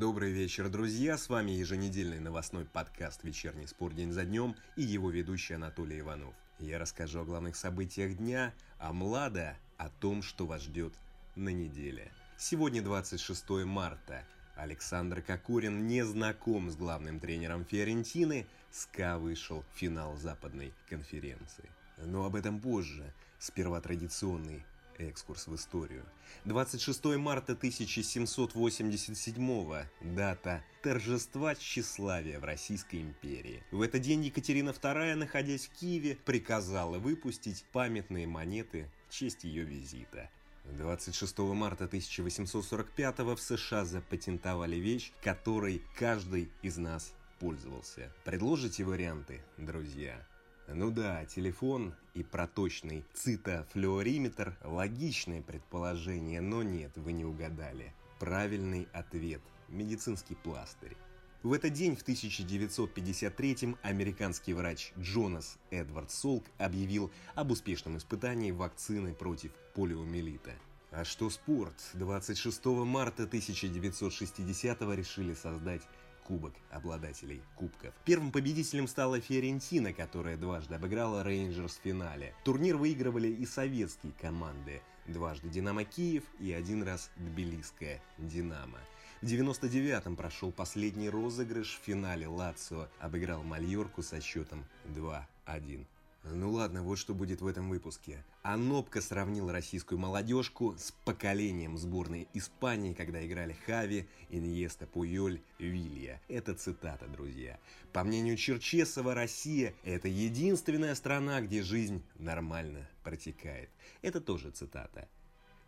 Добрый вечер, друзья! С вами еженедельный новостной подкаст «Вечерний спор день за днем» и его ведущий Анатолий Иванов. Я расскажу о главных событиях дня, а Млада о том, что вас ждет на неделе. Сегодня 26 марта. Александр Кокорин не знаком с главным тренером Фиорентины, СКА вышел в финал западной конференции. Но об этом позже. Сперва традиционный экскурс в историю. 26 марта 1787 дата торжества тщеславия в Российской империи. В этот день Екатерина II, находясь в Киеве, приказала выпустить памятные монеты в честь ее визита. 26 марта 1845 в США запатентовали вещь, которой каждый из нас пользовался. Предложите варианты, друзья. Ну да, телефон и проточный цитофлюориметр – логичное предположение, но нет, вы не угадали. Правильный ответ – медицинский пластырь. В этот день в 1953 американский врач Джонас Эдвард Солк объявил об успешном испытании вакцины против полиомиелита. А что спорт? 26 марта 1960 решили создать кубок обладателей кубков. Первым победителем стала Фиорентина, которая дважды обыграла Рейнджерс в финале. Турнир выигрывали и советские команды. Дважды Динамо Киев и один раз Тбилисская Динамо. В 99-м прошел последний розыгрыш в финале Лацио, обыграл Мальорку со счетом 2-1. Ну ладно, вот что будет в этом выпуске. Анопка сравнил российскую молодежку с поколением сборной Испании, когда играли Хави, Иньеста, Пуйоль, Вилья. Это цитата, друзья. По мнению Черчесова, Россия – это единственная страна, где жизнь нормально протекает. Это тоже цитата.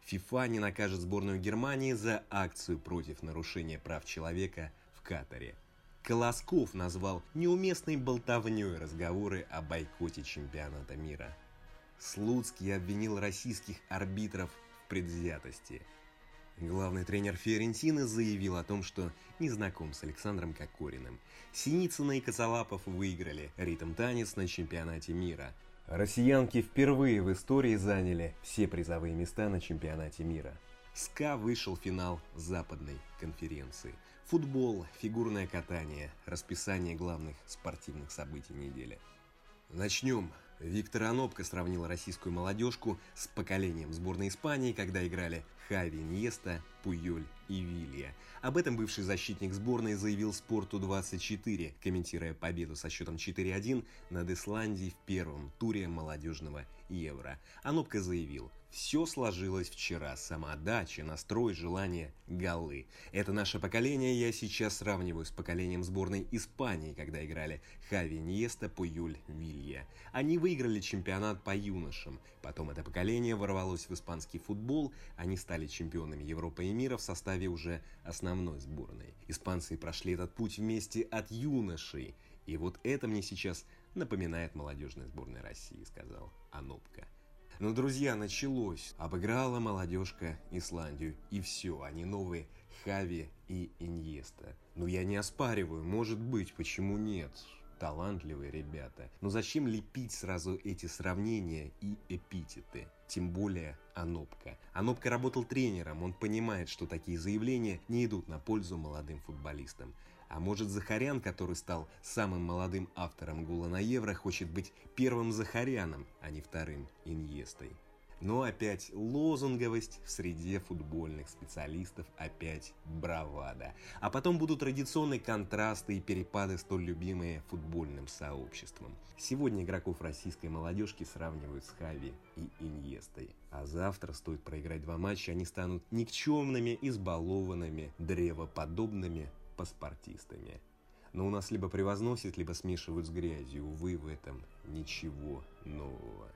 ФИФА не накажет сборную Германии за акцию против нарушения прав человека в Катаре. Колосков назвал неуместной болтовней разговоры о бойкоте чемпионата мира. Слуцкий обвинил российских арбитров в предвзятости. Главный тренер Фиорентины заявил о том, что не знаком с Александром Кокориным. Синицына и Косолапов выиграли ритм-танец на чемпионате мира. Россиянки впервые в истории заняли все призовые места на чемпионате мира. СКА вышел в финал западной конференции. Футбол, фигурное катание, расписание главных спортивных событий недели. Начнем. Виктор Анопко сравнил российскую молодежку с поколением сборной Испании, когда играли Хави, Ньеста, Пуйоль и Вилья. Об этом бывший защитник сборной заявил Спорту-24, комментируя победу со счетом 4-1 над Исландией в первом туре молодежного Евро. Анопко заявил – все сложилось вчера. Самоотдача, настрой, желание, голы. Это наше поколение я сейчас сравниваю с поколением сборной Испании, когда играли Хави Ньеста, Пуюль, Вилья. Они выиграли чемпионат по юношам. Потом это поколение ворвалось в испанский футбол. Они стали чемпионами Европы и мира в составе уже основной сборной. Испанцы прошли этот путь вместе от юношей. И вот это мне сейчас напоминает молодежная сборная России, сказал Анопка. Но, друзья, началось. Обыграла молодежка Исландию. И все, они новые Хави и Иньеста. Ну, я не оспариваю, может быть, почему нет? Талантливые ребята. Но зачем лепить сразу эти сравнения и эпитеты? Тем более Анопка. Анопка работал тренером, он понимает, что такие заявления не идут на пользу молодым футболистам. А может Захарян, который стал самым молодым автором гола на Евро, хочет быть первым Захаряном, а не вторым Иньестой. Но опять лозунговость в среде футбольных специалистов, опять бравада. А потом будут традиционные контрасты и перепады, столь любимые футбольным сообществом. Сегодня игроков российской молодежки сравнивают с Хави и Иньестой. А завтра стоит проиграть два матча, они станут никчемными, избалованными, древоподобными паспортистами. Но у нас либо превозносят, либо смешивают с грязью. Увы, в этом ничего нового.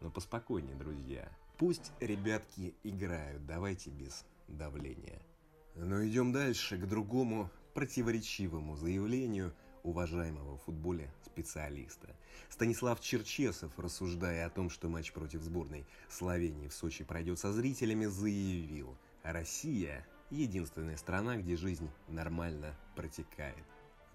Но поспокойнее, друзья. Пусть ребятки играют, давайте без давления. Но идем дальше, к другому противоречивому заявлению уважаемого в футболе специалиста. Станислав Черчесов, рассуждая о том, что матч против сборной Словении в Сочи пройдет со зрителями, заявил, Россия – единственная страна, где жизнь нормально протекает.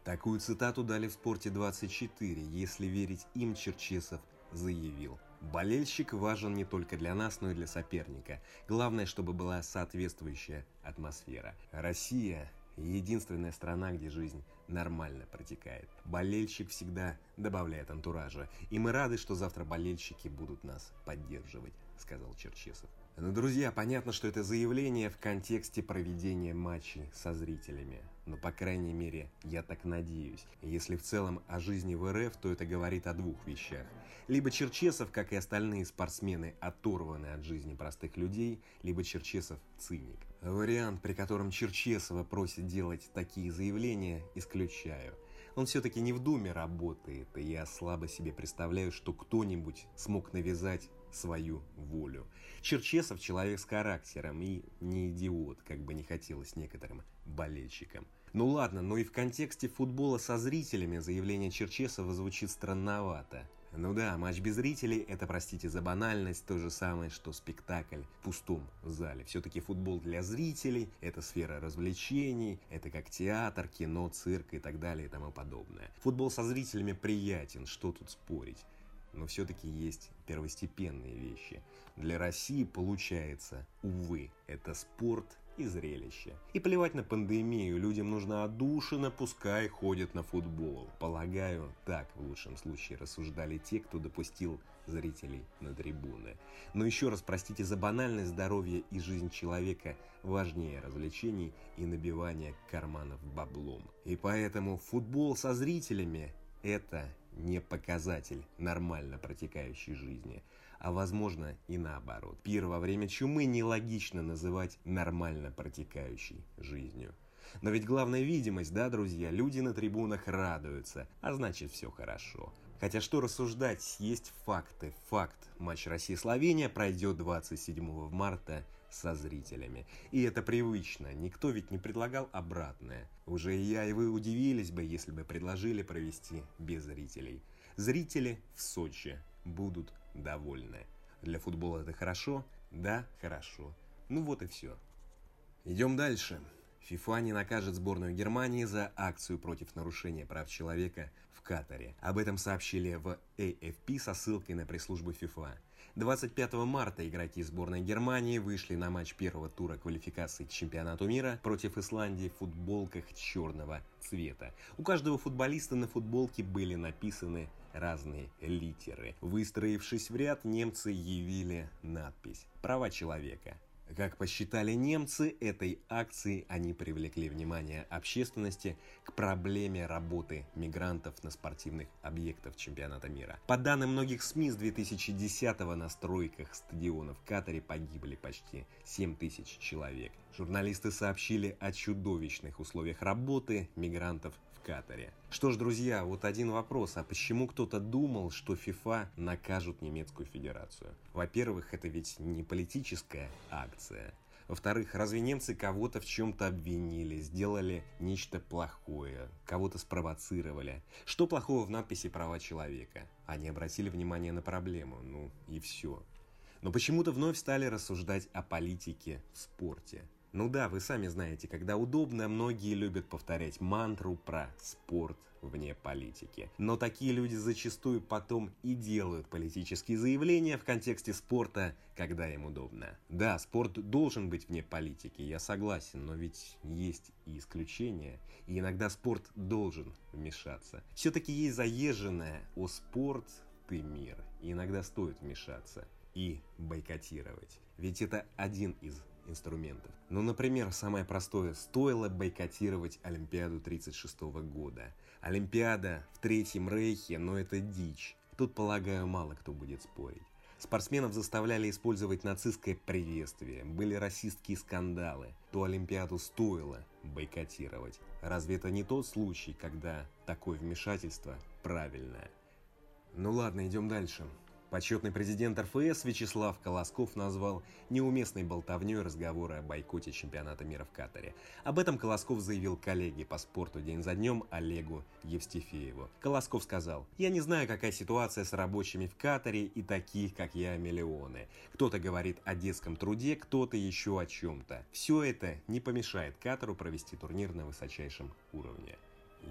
Такую цитату дали в «Спорте 24», если верить им, Черчесов заявил – Болельщик важен не только для нас, но и для соперника. Главное, чтобы была соответствующая атмосфера. Россия единственная страна, где жизнь нормально протекает. Болельщик всегда добавляет антуража, и мы рады, что завтра болельщики будут нас поддерживать, сказал Черчесов. Ну, друзья, понятно, что это заявление в контексте проведения матчей со зрителями. Но, по крайней мере, я так надеюсь. Если в целом о жизни в РФ, то это говорит о двух вещах. Либо Черчесов, как и остальные спортсмены, оторваны от жизни простых людей, либо Черчесов циник. Вариант, при котором Черчесова просит делать такие заявления, исключаю. Он все-таки не в Думе работает, и я слабо себе представляю, что кто-нибудь смог навязать свою волю. Черчесов человек с характером и не идиот, как бы не хотелось некоторым болельщикам. Ну ладно, но и в контексте футбола со зрителями заявление Черчесова звучит странновато. Ну да, матч без зрителей – это, простите за банальность, то же самое, что спектакль в пустом зале. Все-таки футбол для зрителей – это сфера развлечений, это как театр, кино, цирк и так далее и тому подобное. Футбол со зрителями приятен, что тут спорить но все-таки есть первостепенные вещи. Для России получается, увы, это спорт и зрелище. И плевать на пандемию, людям нужна отдушина, пускай ходят на футбол. Полагаю, так в лучшем случае рассуждали те, кто допустил зрителей на трибуны. Но еще раз простите за банальность здоровье и жизнь человека важнее развлечений и набивания карманов баблом. И поэтому футбол со зрителями это не показатель нормально протекающей жизни, а возможно и наоборот. Пир во время чумы нелогично называть нормально протекающей жизнью. Но ведь главная видимость, да, друзья, люди на трибунах радуются, а значит все хорошо. Хотя что рассуждать, есть факты. Факт. Матч России-Словения пройдет 27 марта со зрителями. И это привычно. Никто ведь не предлагал обратное. Уже и я, и вы удивились бы, если бы предложили провести без зрителей. Зрители в Сочи будут довольны. Для футбола это хорошо? Да, хорошо. Ну вот и все. Идем дальше. ФИФА не накажет сборную Германии за акцию против нарушения прав человека в Катаре. Об этом сообщили в AFP со ссылкой на пресс-службу ФИФА. 25 марта игроки сборной Германии вышли на матч первого тура квалификации к чемпионату мира против Исландии в футболках черного цвета. У каждого футболиста на футболке были написаны разные литеры. Выстроившись в ряд, немцы явили надпись «Права человека». Как посчитали немцы, этой акцией они привлекли внимание общественности к проблеме работы мигрантов на спортивных объектах чемпионата мира. По данным многих СМИ, с 2010-го на стройках стадионов в Катаре погибли почти 7 тысяч человек. Журналисты сообщили о чудовищных условиях работы мигрантов Катаре. Что ж, друзья, вот один вопрос. А почему кто-то думал, что ФИФА накажут немецкую федерацию? Во-первых, это ведь не политическая акция. Во-вторых, разве немцы кого-то в чем-то обвинили, сделали нечто плохое, кого-то спровоцировали? Что плохого в надписи «Права человека»? Они обратили внимание на проблему, ну и все. Но почему-то вновь стали рассуждать о политике в спорте. Ну да, вы сами знаете, когда удобно, многие любят повторять мантру про спорт вне политики. Но такие люди зачастую потом и делают политические заявления в контексте спорта, когда им удобно. Да, спорт должен быть вне политики, я согласен, но ведь есть и исключения, и иногда спорт должен вмешаться. Все-таки есть заезженное «О спорт, ты мир», и иногда стоит вмешаться и бойкотировать. Ведь это один из инструментов. Ну, например, самое простое, стоило бойкотировать Олимпиаду 36 года. Олимпиада в Третьем Рейхе, но это дичь. Тут, полагаю, мало кто будет спорить. Спортсменов заставляли использовать нацистское приветствие, были расистские скандалы. То Олимпиаду стоило бойкотировать. Разве это не тот случай, когда такое вмешательство правильное? Ну ладно, идем дальше. Почетный президент РФС Вячеслав Колосков назвал неуместной болтовней разговоры о бойкоте чемпионата мира в Катаре. Об этом Колосков заявил коллеге по спорту день за днем Олегу Евстифееву. Колосков сказал, «Я не знаю, какая ситуация с рабочими в Катаре и таких, как я, миллионы. Кто-то говорит о детском труде, кто-то еще о чем-то. Все это не помешает Катару провести турнир на высочайшем уровне».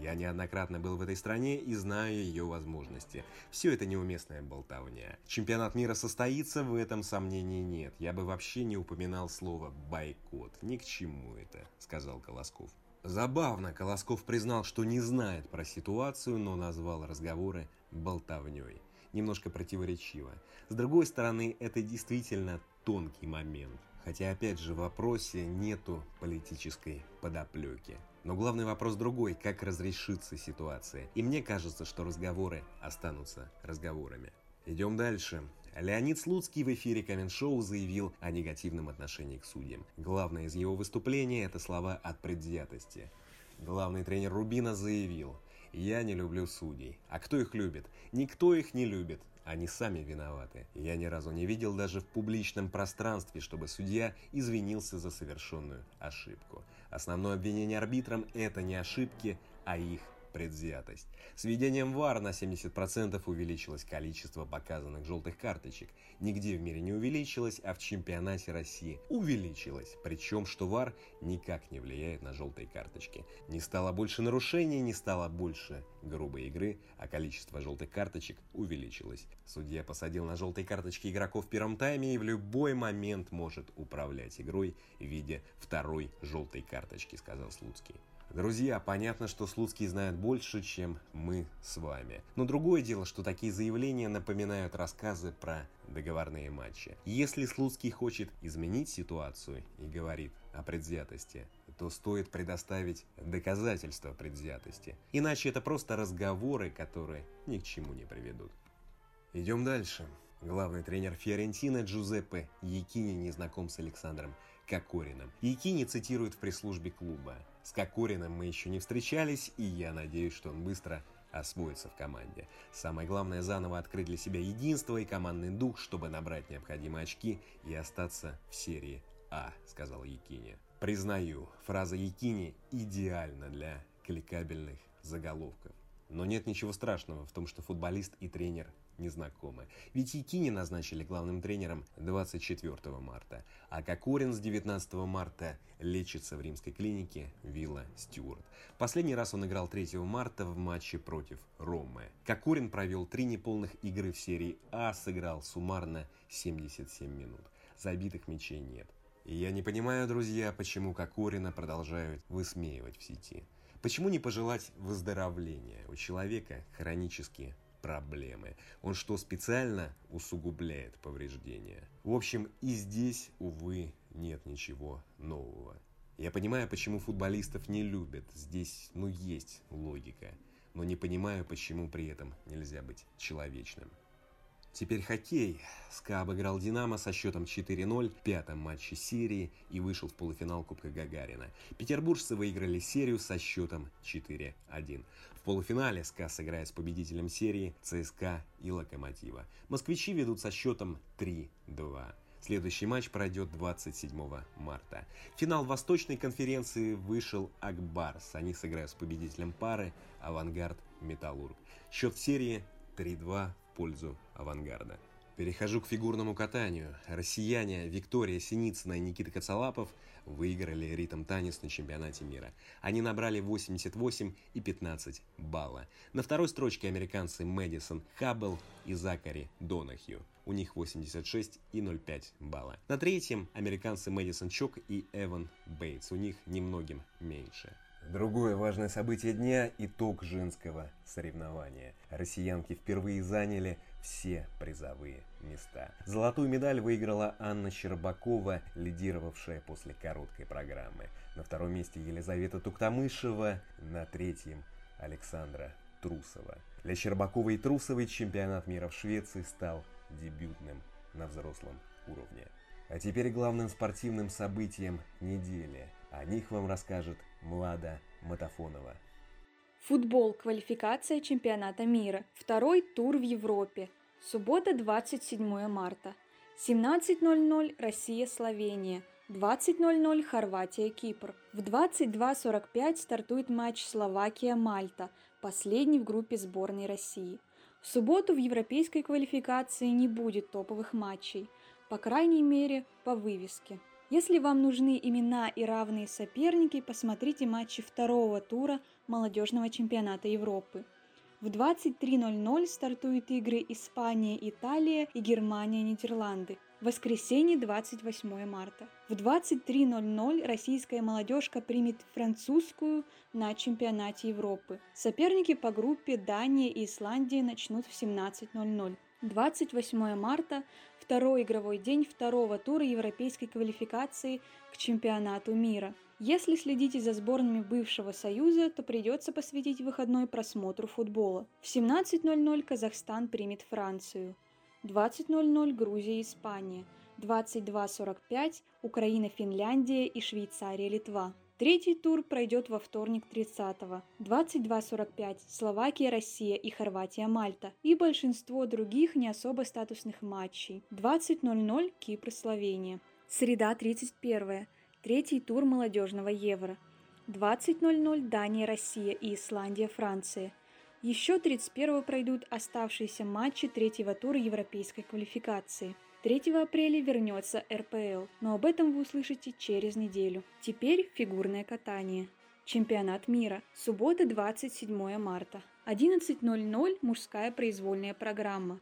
Я неоднократно был в этой стране и знаю ее возможности. Все это неуместная болтовня. Чемпионат мира состоится, в этом сомнений нет. Я бы вообще не упоминал слово «бойкот». Ни к чему это, сказал Колосков. Забавно, Колосков признал, что не знает про ситуацию, но назвал разговоры болтовней. Немножко противоречиво. С другой стороны, это действительно тонкий момент. Хотя опять же в вопросе нету политической подоплеки. Но главный вопрос другой, как разрешится ситуация. И мне кажется, что разговоры останутся разговорами. Идем дальше. Леонид Слуцкий в эфире Камен-шоу заявил о негативном отношении к судьям. Главное из его выступления – это слова от предвзятости. Главный тренер Рубина заявил «Я не люблю судей». А кто их любит? Никто их не любит. Они сами виноваты. Я ни разу не видел даже в публичном пространстве, чтобы судья извинился за совершенную ошибку. Основное обвинение арбитрам – это не ошибки, а их предвзятость. С введением ВАР на 70% увеличилось количество показанных желтых карточек. Нигде в мире не увеличилось, а в чемпионате России увеличилось. Причем, что ВАР никак не влияет на желтые карточки. Не стало больше нарушений, не стало больше грубой игры, а количество желтых карточек увеличилось. Судья посадил на желтые карточки игроков в первом тайме и в любой момент может управлять игрой в виде второй желтой карточки, сказал Слуцкий. Друзья, понятно, что Слуцкий знает больше, чем мы с вами. Но другое дело, что такие заявления напоминают рассказы про договорные матчи. Если Слуцкий хочет изменить ситуацию и говорит о предвзятости, то стоит предоставить доказательства предвзятости. Иначе это просто разговоры, которые ни к чему не приведут. Идем дальше. Главный тренер Фиорентины Джузеппе Якини не знаком с Александром Кокориным. Якини цитирует в пресс-службе клуба. С Кокориным мы еще не встречались, и я надеюсь, что он быстро освоиться в команде. Самое главное заново открыть для себя единство и командный дух, чтобы набрать необходимые очки и остаться в серии А, сказал Якини. Признаю, фраза Якини идеальна для кликабельных заголовков. Но нет ничего страшного в том, что футболист и тренер незнакомы. Ведь Якини назначили главным тренером 24 марта, а Кокорин с 19 марта лечится в римской клинике Вилла Стюарт. Последний раз он играл 3 марта в матче против Ромы. Кокорин провел три неполных игры в серии А, сыграл суммарно 77 минут. Забитых мячей нет. И я не понимаю, друзья, почему Кокорина продолжают высмеивать в сети. Почему не пожелать выздоровления? У человека хронические проблемы. Он что, специально усугубляет повреждения? В общем, и здесь, увы, нет ничего нового. Я понимаю, почему футболистов не любят. Здесь, ну, есть логика. Но не понимаю, почему при этом нельзя быть человечным. Теперь хоккей. СКА обыграл «Динамо» со счетом 4-0 в пятом матче серии и вышел в полуфинал Кубка Гагарина. Петербуржцы выиграли серию со счетом 4-1. В полуфинале СКА сыграет с победителем серии ЦСКА и Локомотива. Москвичи ведут со счетом 3-2. Следующий матч пройдет 27 марта. Финал Восточной конференции вышел Акбарс. Они сыграют с победителем пары Авангард Металлург. Счет в серии 3-2 в пользу авангарда. Перехожу к фигурному катанию. Россияне Виктория Синицына и Никита Коцалапов выиграли ритм танец на чемпионате мира. Они набрали 88 и 15 балла. На второй строчке американцы Мэдисон Хаббл и Закари Донахью. У них 86 и 0,5 балла. На третьем американцы Мэдисон Чок и Эван Бейтс. У них немногим меньше. Другое важное событие дня – итог женского соревнования. Россиянки впервые заняли все призовые места. Золотую медаль выиграла Анна Щербакова, лидировавшая после короткой программы. На втором месте Елизавета Туктамышева, на третьем – Александра Трусова. Для Щербаковой и Трусовой чемпионат мира в Швеции стал дебютным на взрослом уровне. А теперь главным спортивным событием недели. О них вам расскажет Млада Матафонова. Футбол. Квалификация чемпионата мира. Второй тур в Европе. Суббота, 27 марта. 17.00 Россия-Словения. 20.00 Хорватия-Кипр. В 22.45 стартует матч Словакия-Мальта, последний в группе сборной России. В субботу в европейской квалификации не будет топовых матчей, по крайней мере по вывеске. Если вам нужны имена и равные соперники, посмотрите матчи второго тура молодежного чемпионата Европы. В 23.00 стартуют игры Испания, Италия и Германия, Нидерланды. Воскресенье, 28 марта. В 23.00 российская молодежка примет французскую на чемпионате Европы. Соперники по группе Дания и Исландия начнут в 17.00. 28 марта – второй игровой день второго тура европейской квалификации к чемпионату мира. Если следите за сборными бывшего Союза, то придется посвятить выходной просмотру футбола. В 17.00 Казахстан примет Францию. 20.00 Грузия и Испания. 22.45 Украина, Финляндия и Швейцария, Литва. Третий тур пройдет во вторник 30-го. 22.45 Словакия, Россия и Хорватия, Мальта. И большинство других не особо статусных матчей. 20.00 Кипр, Словения. Среда 31 Третий тур молодежного Евро. 20.00 Дания, Россия и Исландия, Франция. Еще 31 пройдут оставшиеся матчи третьего тура европейской квалификации. 3 апреля вернется РПЛ, но об этом вы услышите через неделю. Теперь фигурное катание. Чемпионат мира. Суббота, 27 марта. 11.00 мужская произвольная программа.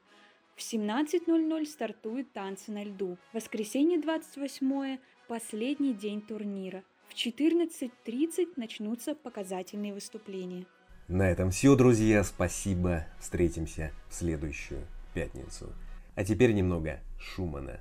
В 17.00 стартуют танцы на льду. Воскресенье 28 последний день турнира. В 14.30 начнутся показательные выступления. На этом все, друзья. Спасибо. Встретимся в следующую пятницу. А теперь немного Шумана.